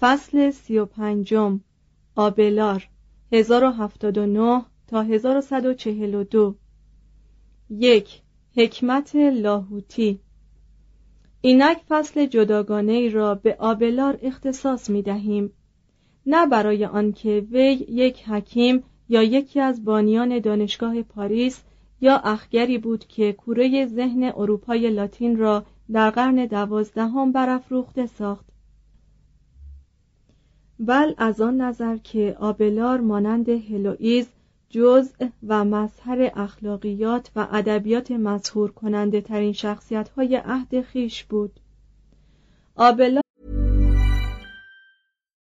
فصل 35 آبلار 1079 تا 1142 یک حکمت لاهوتی. اینک فصل جداگانه را به آبلار اختصاص می دهیم. نه برای آنکه وی یک حکیم یا یکی از بانیان دانشگاه پاریس یا اخگری بود که کوره ذهن اروپای لاتین را در قرن دوازدهم برافروخته ساخت. بل از آن نظر که آبلار مانند هلوئیز جزء و مظهر اخلاقیات و ادبیات مظهور کننده ترین شخصیت های عهد خیش بود. آبلار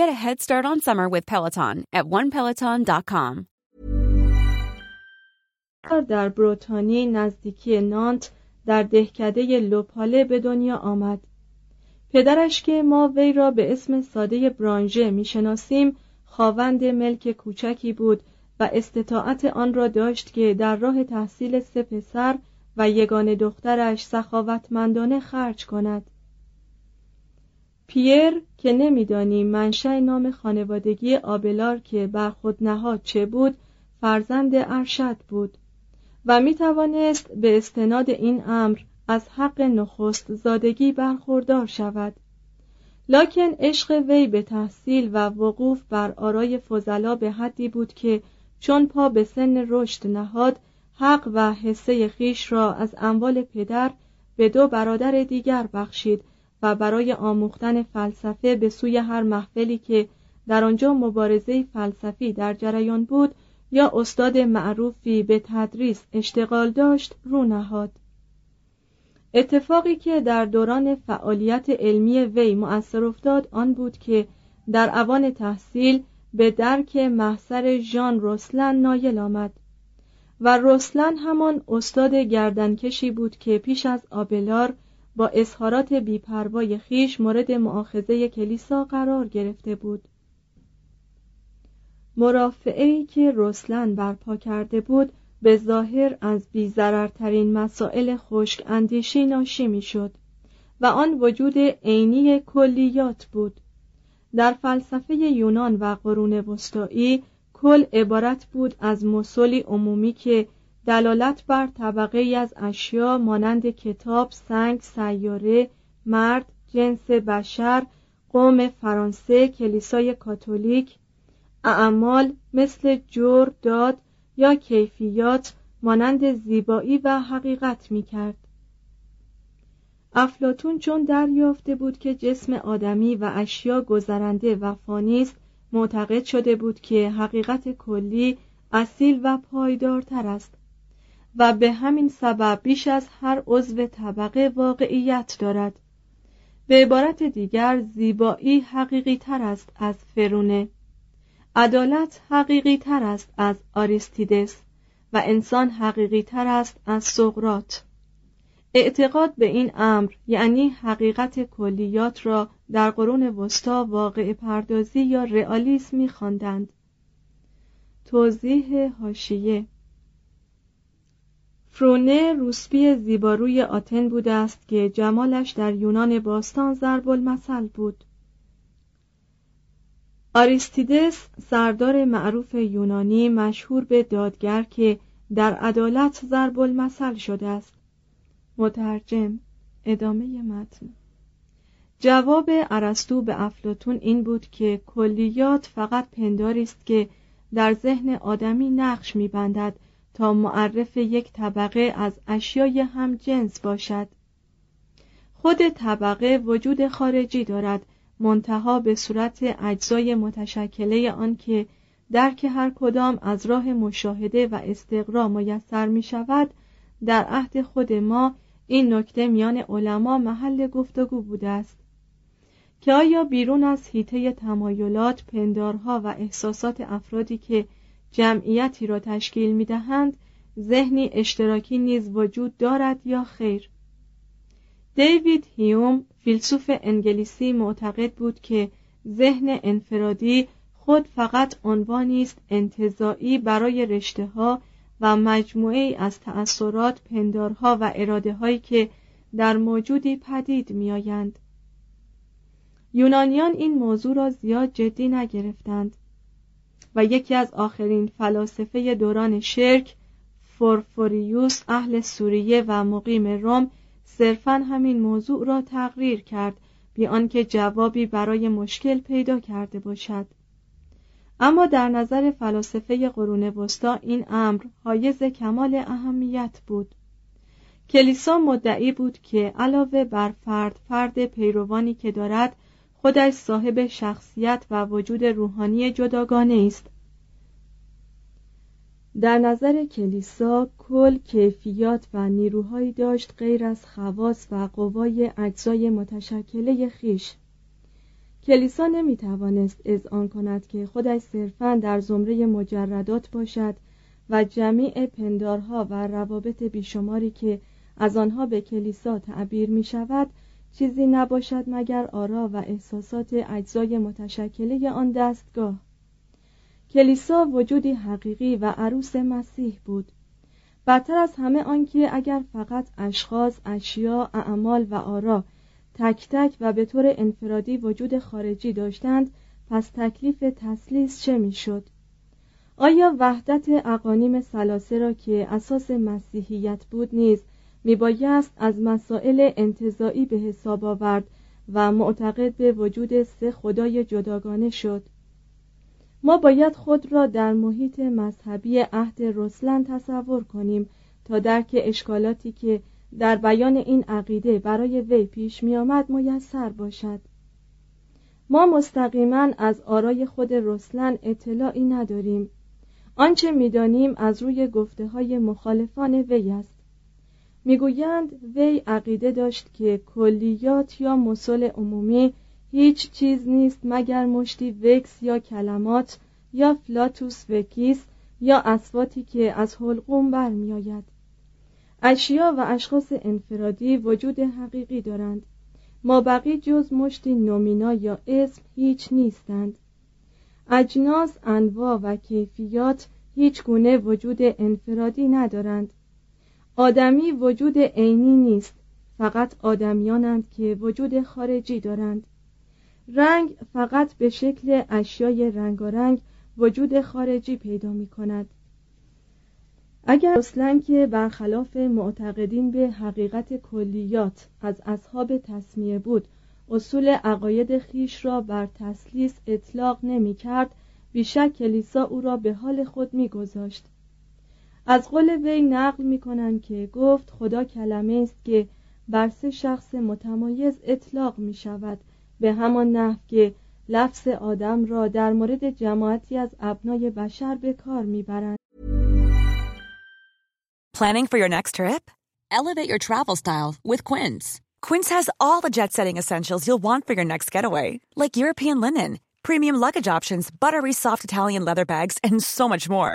Get a head start on summer with Peloton at onepeloton.com. در بروتانی نزدیکی نانت در دهکده لوپاله به دنیا آمد پدرش که ما وی را به اسم ساده برانژه می‌شناسیم خاوند ملک کوچکی بود و استطاعت آن را داشت که در راه تحصیل سه پسر و یگان دخترش سخاوتمندانه خرج کند پیر که نمی‌دانیم منشأ نام خانوادگی آبلار که بر خود نهاد چه بود فرزند ارشد بود و می توانست به استناد این امر از حق نخست زادگی برخوردار شود. لکن عشق وی به تحصیل و وقوف بر آرای فضلا به حدی بود که چون پا به سن رشد نهاد حق و حصه خیش را از اموال پدر به دو برادر دیگر بخشید و برای آموختن فلسفه به سوی هر محفلی که در آنجا مبارزه فلسفی در جریان بود یا استاد معروفی به تدریس اشتغال داشت رو نهاد. اتفاقی که در دوران فعالیت علمی وی مؤثر افتاد آن بود که در اوان تحصیل به درک محضر ژان روسلن نایل آمد و روسلن همان استاد گردنکشی بود که پیش از آبلار با اظهارات بیپروای خیش مورد معاخزه کلیسا قرار گرفته بود. مرافعه که رسلن برپا کرده بود به ظاهر از بیزررترین مسائل خشک اندیشی ناشی می‌شد و آن وجود عینی کلیات بود. در فلسفه یونان و قرون وسطایی کل عبارت بود از مسلی عمومی که دلالت بر طبقه ای از اشیا مانند کتاب، سنگ، سیاره، مرد، جنس بشر، قوم فرانسه، کلیسای کاتولیک، اعمال مثل جور، داد یا کیفیات مانند زیبایی و حقیقت می کرد. افلاتون چون دریافته بود که جسم آدمی و اشیا گذرنده و فانی است معتقد شده بود که حقیقت کلی اصیل و پایدارتر است و به همین سبب بیش از هر عضو طبقه واقعیت دارد. به عبارت دیگر زیبایی حقیقی تر است از فرونه. عدالت حقیقی تر است از آریستیدس و انسان حقیقی تر است از سقرات اعتقاد به این امر یعنی حقیقت کلیات را در قرون وسطا واقع پردازی یا رئالیسم می‌خواندند. توضیح هاشیه فرونه روسپی زیباروی آتن بوده است که جمالش در یونان باستان ضرب المثل بود. آریستیدس سردار معروف یونانی مشهور به دادگر که در عدالت ضرب المثل شده است. مترجم ادامه متن. جواب ارسطو به افلاتون این بود که کلیات فقط پنداری است که در ذهن آدمی نقش میبندد تا معرف یک طبقه از اشیای هم جنس باشد. خود طبقه وجود خارجی دارد منتها به صورت اجزای متشکله آن که درک هر کدام از راه مشاهده و استقرا میسر می شود در عهد خود ما این نکته میان علما محل گفتگو بوده است. که آیا بیرون از حیطه تمایلات پندارها و احساسات افرادی که جمعیتی را تشکیل می دهند ذهنی اشتراکی نیز وجود دارد یا خیر؟ دیوید هیوم فیلسوف انگلیسی معتقد بود که ذهن انفرادی خود فقط عنوانی است انتظاعی برای رشته ها و مجموعه از تأثیرات پندارها و اراده هایی که در موجودی پدید میآیند. یونانیان این موضوع را زیاد جدی نگرفتند. و یکی از آخرین فلاسفه دوران شرک فورفوریوس اهل سوریه و مقیم روم صرفا همین موضوع را تقریر کرد بی آنکه جوابی برای مشکل پیدا کرده باشد. اما در نظر فلاسفه قرون وسطا این امر حایز کمال اهمیت بود. کلیسا مدعی بود که علاوه بر فرد فرد پیروانی که دارد خودش صاحب شخصیت و وجود روحانی جداگانه است. در نظر کلیسا کل کیفیات و نیروهایی داشت غیر از خواص و قوای اجزای متشکله خیش. کلیسا نمی توانست آن کند که خودش صرفا در زمره مجردات باشد و جمیع پندارها و روابط بیشماری که از آنها به کلیسا تعبیر می شود چیزی نباشد مگر آرا و احساسات اجزای متشکله آن دستگاه. کلیسا وجودی حقیقی و عروس مسیح بود. بدتر از همه آنکه اگر فقط اشخاص اشیا اعمال و آرا تک تک و به طور انفرادی وجود خارجی داشتند پس تکلیف تسلیس چه می‌شد؟ آیا وحدت اقانیم سلاسه را که اساس مسیحیت بود نیز میبایست از مسائل انتظاعی به حساب آورد و معتقد به وجود سه خدای جداگانه شد. ما باید خود را در محیط مذهبی عهد رسلن تصور کنیم تا درک اشکالاتی که در بیان این عقیده برای وی پیش می آمد میسر باشد. ما مستقیما از آرای خود رسلن اطلاعی نداریم. آنچه می‌دانیم از روی گفته های مخالفان وی است. می‌گویند وی عقیده داشت که کلیات یا مسل عمومی هیچ چیز نیست مگر مشتی وکس یا کلمات یا فلاتوس وکیس یا اسواتی که از حلقوم برمیآید. اشیا و اشخاص انفرادی وجود حقیقی دارند. ما بقی جز مشتی نومینا یا اسم هیچ نیستند. اجناس انواع و کیفیات هیچ گونه وجود انفرادی ندارند. آدمی وجود عینی نیست فقط آدمیانند که وجود خارجی دارند رنگ فقط به شکل اشیای رنگارنگ وجود خارجی پیدا می کند اگر اصلا که برخلاف معتقدین به حقیقت کلیات از اصحاب تصمیه بود اصول عقاید خیش را بر تسلیس اطلاق نمی کرد بیشک کلیسا او را به حال خود می گذاشت. از قول وی نقل می کنند که گفت خدا کلمه است که بر سه شخص متمایز اطلاق می شود به همان نحو که لفظ آدم را در مورد جماعتی از ابنای بشر به کار می‌برند. Planning for your next trip? Elevate your travel style with Quince. Quince has all the jet-setting essentials you'll want for your next getaway, like European linen, premium luggage options, buttery soft Italian leather bags, and so much more.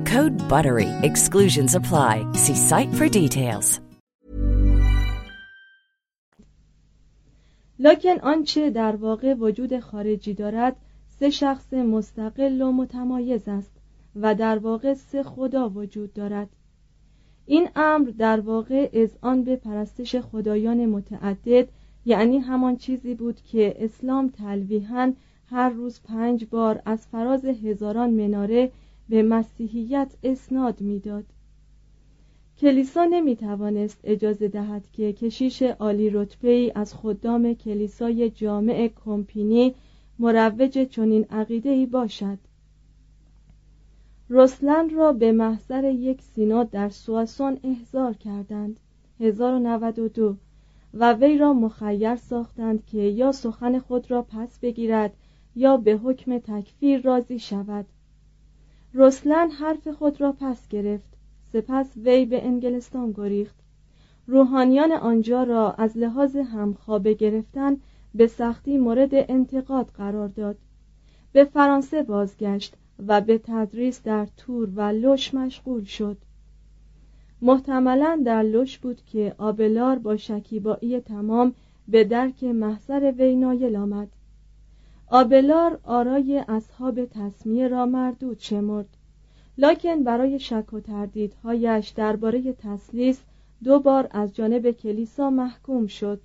Code BUTTERY. Exclusions apply. See site for details. لکن آنچه در واقع وجود خارجی دارد سه شخص مستقل و متمایز است و در واقع سه خدا وجود دارد این امر در واقع آن به پرستش خدایان متعدد یعنی همان چیزی بود که اسلام تلویحا هر روز پنج بار از فراز هزاران مناره به مسیحیت اسناد می‌داد. کلیسا نمی توانست اجازه دهد که کشیش عالی رتبه ای از خدام کلیسای جامع کمپینی مروج چنین عقیده ای باشد. رسلن را به محضر یک سیناد در سواسون احضار کردند 1092 و وی را مخیر ساختند که یا سخن خود را پس بگیرد یا به حکم تکفیر راضی شود. رسلن حرف خود را پس گرفت. سپس وی به انگلستان گریخت. روحانیان آنجا را از لحاظ همخوابه گرفتن به سختی مورد انتقاد قرار داد. به فرانسه بازگشت و به تدریس در تور و لوش مشغول شد. محتملا در لوش بود که آبلار با شکیبایی تمام به درک محضر وی نایل آمد. آبلار آرای اصحاب تصمیه را مردود شمرد. لکن برای شک و تردیدهایش درباره تسلیس دو بار از جانب کلیسا محکوم شد.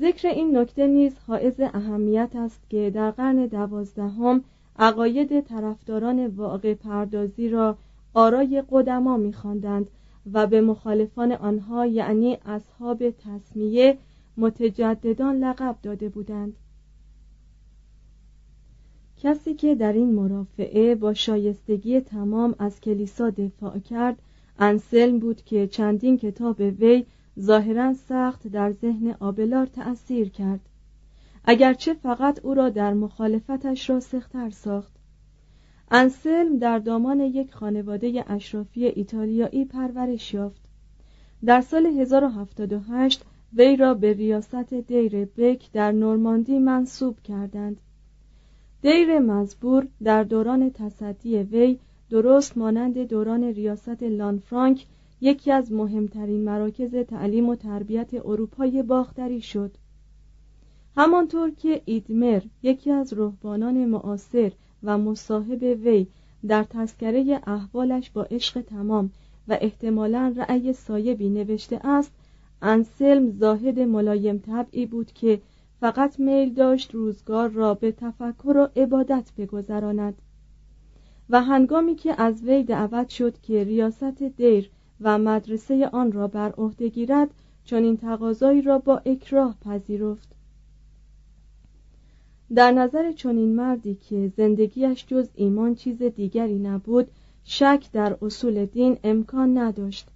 ذکر این نکته نیز حائز اهمیت است که در قرن دوازدهم عقاید طرفداران واقع پردازی را آرای قدما میخواندند و به مخالفان آنها یعنی اصحاب تصمیه متجددان لقب داده بودند. کسی که در این مرافعه با شایستگی تمام از کلیسا دفاع کرد انسلم بود که چندین کتاب وی ظاهرا سخت در ذهن آبلار تأثیر کرد. اگرچه فقط او را در مخالفتش را سختتر ساخت. انسلم در دامان یک خانواده اشرافی ایتالیایی پرورش یافت. در سال 1078 وی را به ریاست دیر بک در نورماندی منصوب کردند. دیر مزبور در دوران تصدی وی درست مانند دوران ریاست لانفرانک یکی از مهمترین مراکز تعلیم و تربیت اروپای باختری شد. همانطور که ایدمر یکی از رهبانان معاصر و مصاحب وی در تذکره احوالش با عشق تمام و احتمالا رأی سایبی نوشته است انسلم زاهد ملایم طبعی بود که فقط میل داشت روزگار را به تفکر و عبادت بگذراند. و هنگامی که از وی دعوت شد که ریاست دیر و مدرسه آن را بر عهده گیرد چون این تقاضایی را با اکراه پذیرفت. در نظر چنین مردی که زندگیش جز ایمان چیز دیگری نبود شک در اصول دین امکان نداشت.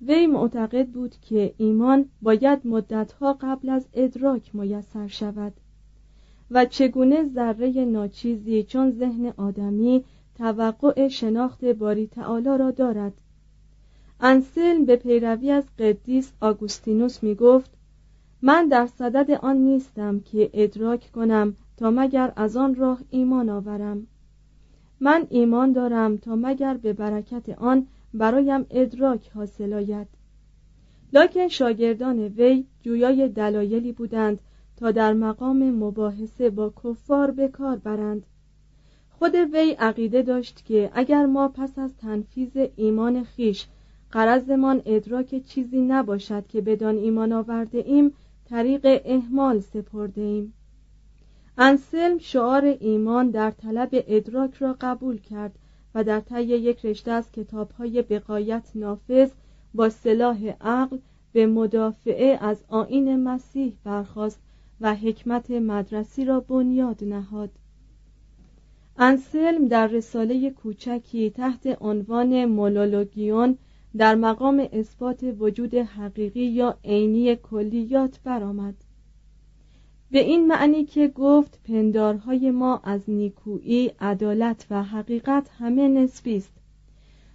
وی معتقد بود که ایمان باید مدتها قبل از ادراک میسر شود و چگونه ذره ناچیزی چون ذهن آدمی توقع شناخت باری تعالی را دارد. انسلم به پیروی از قدیس آگوستینوس می گفت من در صدد آن نیستم که ادراک کنم تا مگر از آن راه ایمان آورم. من ایمان دارم تا مگر به برکت آن برایم ادراک حاصل آید. لکن شاگردان وی جویای دلایلی بودند تا در مقام مباحثه با کفار به کار برند. خود وی عقیده داشت که اگر ما پس از تنفیز ایمان خیش قرضمان ادراک چیزی نباشد که بدان ایمان آورده ایم طریق احمال سپرده ایم. انسلم شعار ایمان در طلب ادراک را قبول کرد و در طی یک رشته از کتابهای بقایت نافذ با سلاح عقل به مدافعه از آین مسیح برخواست و حکمت مدرسی را بنیاد نهاد. انسلم در رساله کوچکی تحت عنوان مولولوگیون در مقام اثبات وجود حقیقی یا عینی کلیات برآمد. به این معنی که گفت پندارهای ما از نیکویی عدالت و حقیقت همه نسبی است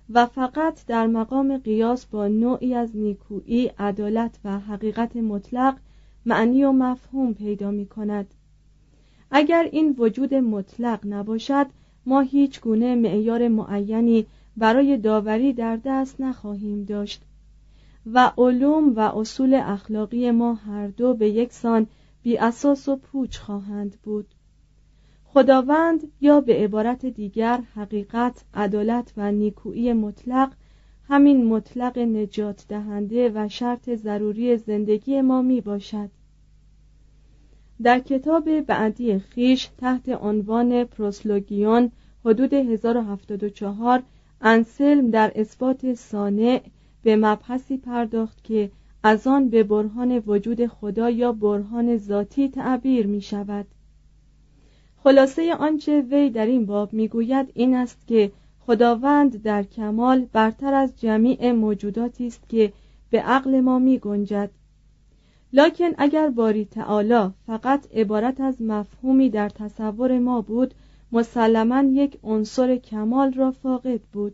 و فقط در مقام قیاس با نوعی از نیکویی عدالت و حقیقت مطلق معنی و مفهوم پیدا می کند. اگر این وجود مطلق نباشد ما هیچ گونه معیار معینی برای داوری در دست نخواهیم داشت و علوم و اصول اخلاقی ما هر دو به یکسان بی اساس و پوچ خواهند بود. خداوند یا به عبارت دیگر حقیقت عدالت و نیکویی مطلق همین مطلق نجات دهنده و شرط ضروری زندگی ما می باشد. در کتاب بعدی خیش تحت عنوان پروسلوگیون حدود 1074 انسلم در اثبات سانع به مبحثی پرداخت که از آن به برهان وجود خدا یا برهان ذاتی تعبیر می شود. خلاصه آنچه وی در این باب می‌گوید این است که خداوند در کمال برتر از جمیع موجوداتی است که به عقل ما می گنجد لکن اگر باری تعالی فقط عبارت از مفهومی در تصور ما بود مسلما یک عنصر کمال را فاقد بود.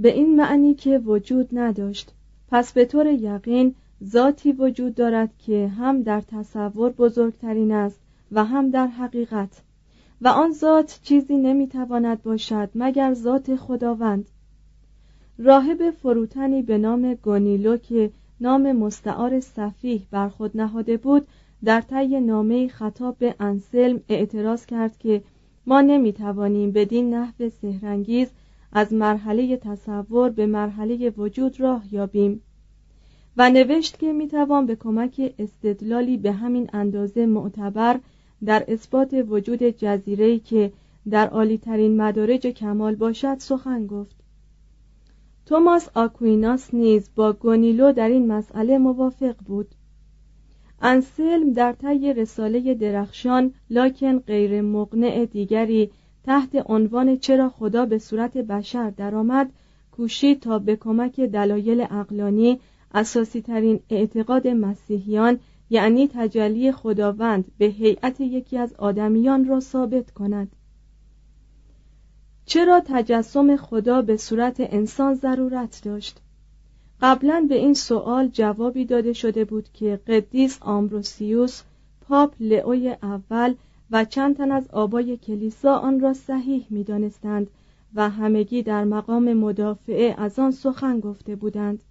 به این معنی که وجود نداشت. پس به طور یقین ذاتی وجود دارد که هم در تصور بزرگترین است و هم در حقیقت. و آن ذات چیزی نمی‌تواند باشد مگر ذات خداوند. راهب فروتنی به نام گونیلو که نام مستعار صفیح بر خود نهاده بود در طی نامه خطاب به انسلم اعتراض کرد که ما نمی‌توانیم بدین نحو سهرنگیز از مرحله تصور به مرحله وجود راه یابیم. و نوشت که می‌توان به کمک استدلالی به همین اندازه معتبر در اثبات وجود جزیره‌ای که در عالیترین مدارج کمال باشد سخن گفت. توماس آکویناس نیز با گونیلو در این مسئله موافق بود. انسلم در طی رساله درخشان لاکن غیر مقنع دیگری تحت عنوان چرا خدا به صورت بشر درآمد کوشید تا به کمک دلایل اقلانی اساسی ترین اعتقاد مسیحیان یعنی تجلی خداوند به هیئت یکی از آدمیان را ثابت کند. چرا تجسم خدا به صورت انسان ضرورت داشت؟ قبلا به این سوال جوابی داده شده بود که قدیس آمبروسیوس پاپ لئوی اول و چند تن از آبای کلیسا آن را صحیح می دانستند و همگی در مقام مدافعه از آن سخن گفته بودند.